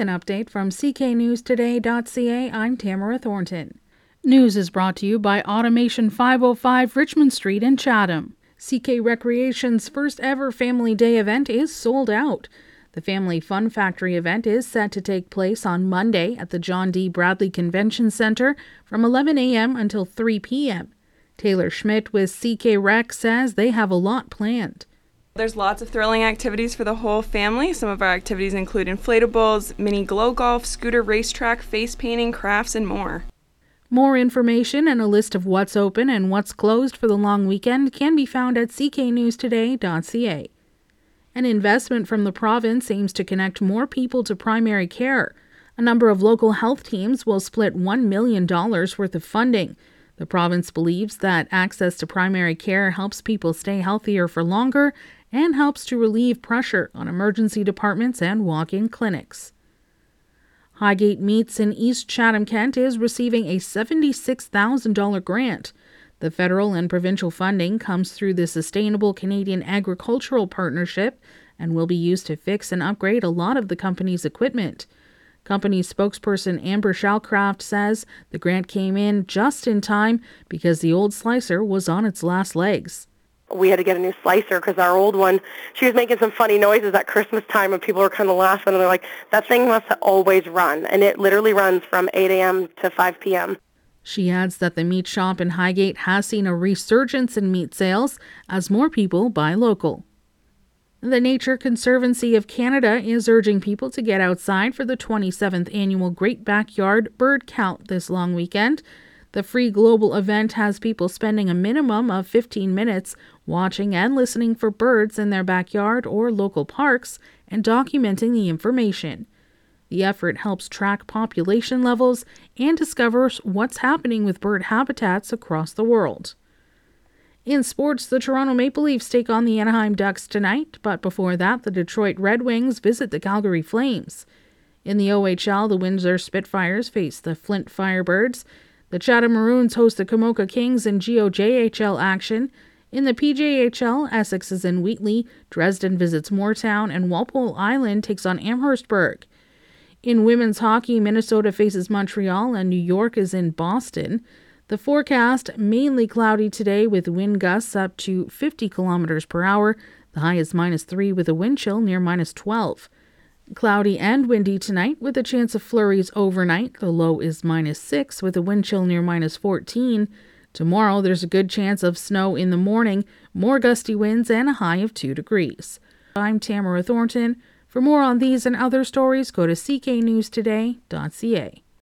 an update from cknewstoday.ca, I'm Tamara Thornton. News is brought to you by Automation 505 Richmond Street in Chatham. CK Recreation's first ever Family Day event is sold out. The Family Fun Factory event is set to take place on Monday at the John D. Bradley Convention Center from 11 a.m. until 3 p.m. Taylor Schmidt with CK Rec says they have a lot planned. There's lots of thrilling activities for the whole family. Some of our activities include inflatables, mini glow golf, scooter racetrack, face painting, crafts, and more. More information and a list of what's open and what's closed for the long weekend can be found at cknewstoday.ca. An investment from the province aims to connect more people to primary care. A number of local health teams will split $1 million worth of funding. The province believes that access to primary care helps people stay healthier for longer and helps to relieve pressure on emergency departments and walk in clinics. Highgate Meats in East Chatham, Kent is receiving a $76,000 grant. The federal and provincial funding comes through the Sustainable Canadian Agricultural Partnership and will be used to fix and upgrade a lot of the company's equipment. Company spokesperson Amber Shalcraft says the grant came in just in time because the old slicer was on its last legs we had to get a new slicer because our old one, she was making some funny noises at Christmas time and people were kind of laughing and they're like, that thing must always run. And it literally runs from 8 a.m. to 5 p.m. She adds that the meat shop in Highgate has seen a resurgence in meat sales as more people buy local. The Nature Conservancy of Canada is urging people to get outside for the 27th annual Great Backyard Bird Count this long weekend. The free global event has people spending a minimum of 15 minutes watching and listening for birds in their backyard or local parks and documenting the information. The effort helps track population levels and discovers what's happening with bird habitats across the world. In sports, the Toronto Maple Leafs take on the Anaheim Ducks tonight, but before that, the Detroit Red Wings visit the Calgary Flames. In the OHL, the Windsor Spitfires face the Flint Firebirds. The Chatham Maroons host the Komoka Kings in GOJHL action. In the PJHL, Essex is in Wheatley, Dresden visits Mooretown, and Walpole Island takes on Amherstburg. In women's hockey, Minnesota faces Montreal and New York is in Boston. The forecast mainly cloudy today with wind gusts up to 50 kilometers per hour. The high is minus 3 with a wind chill near minus 12. Cloudy and windy tonight with a chance of flurries overnight. The low is minus 6 with a wind chill near minus 14. Tomorrow there's a good chance of snow in the morning, more gusty winds, and a high of 2 degrees. I'm Tamara Thornton. For more on these and other stories, go to cknewstoday.ca.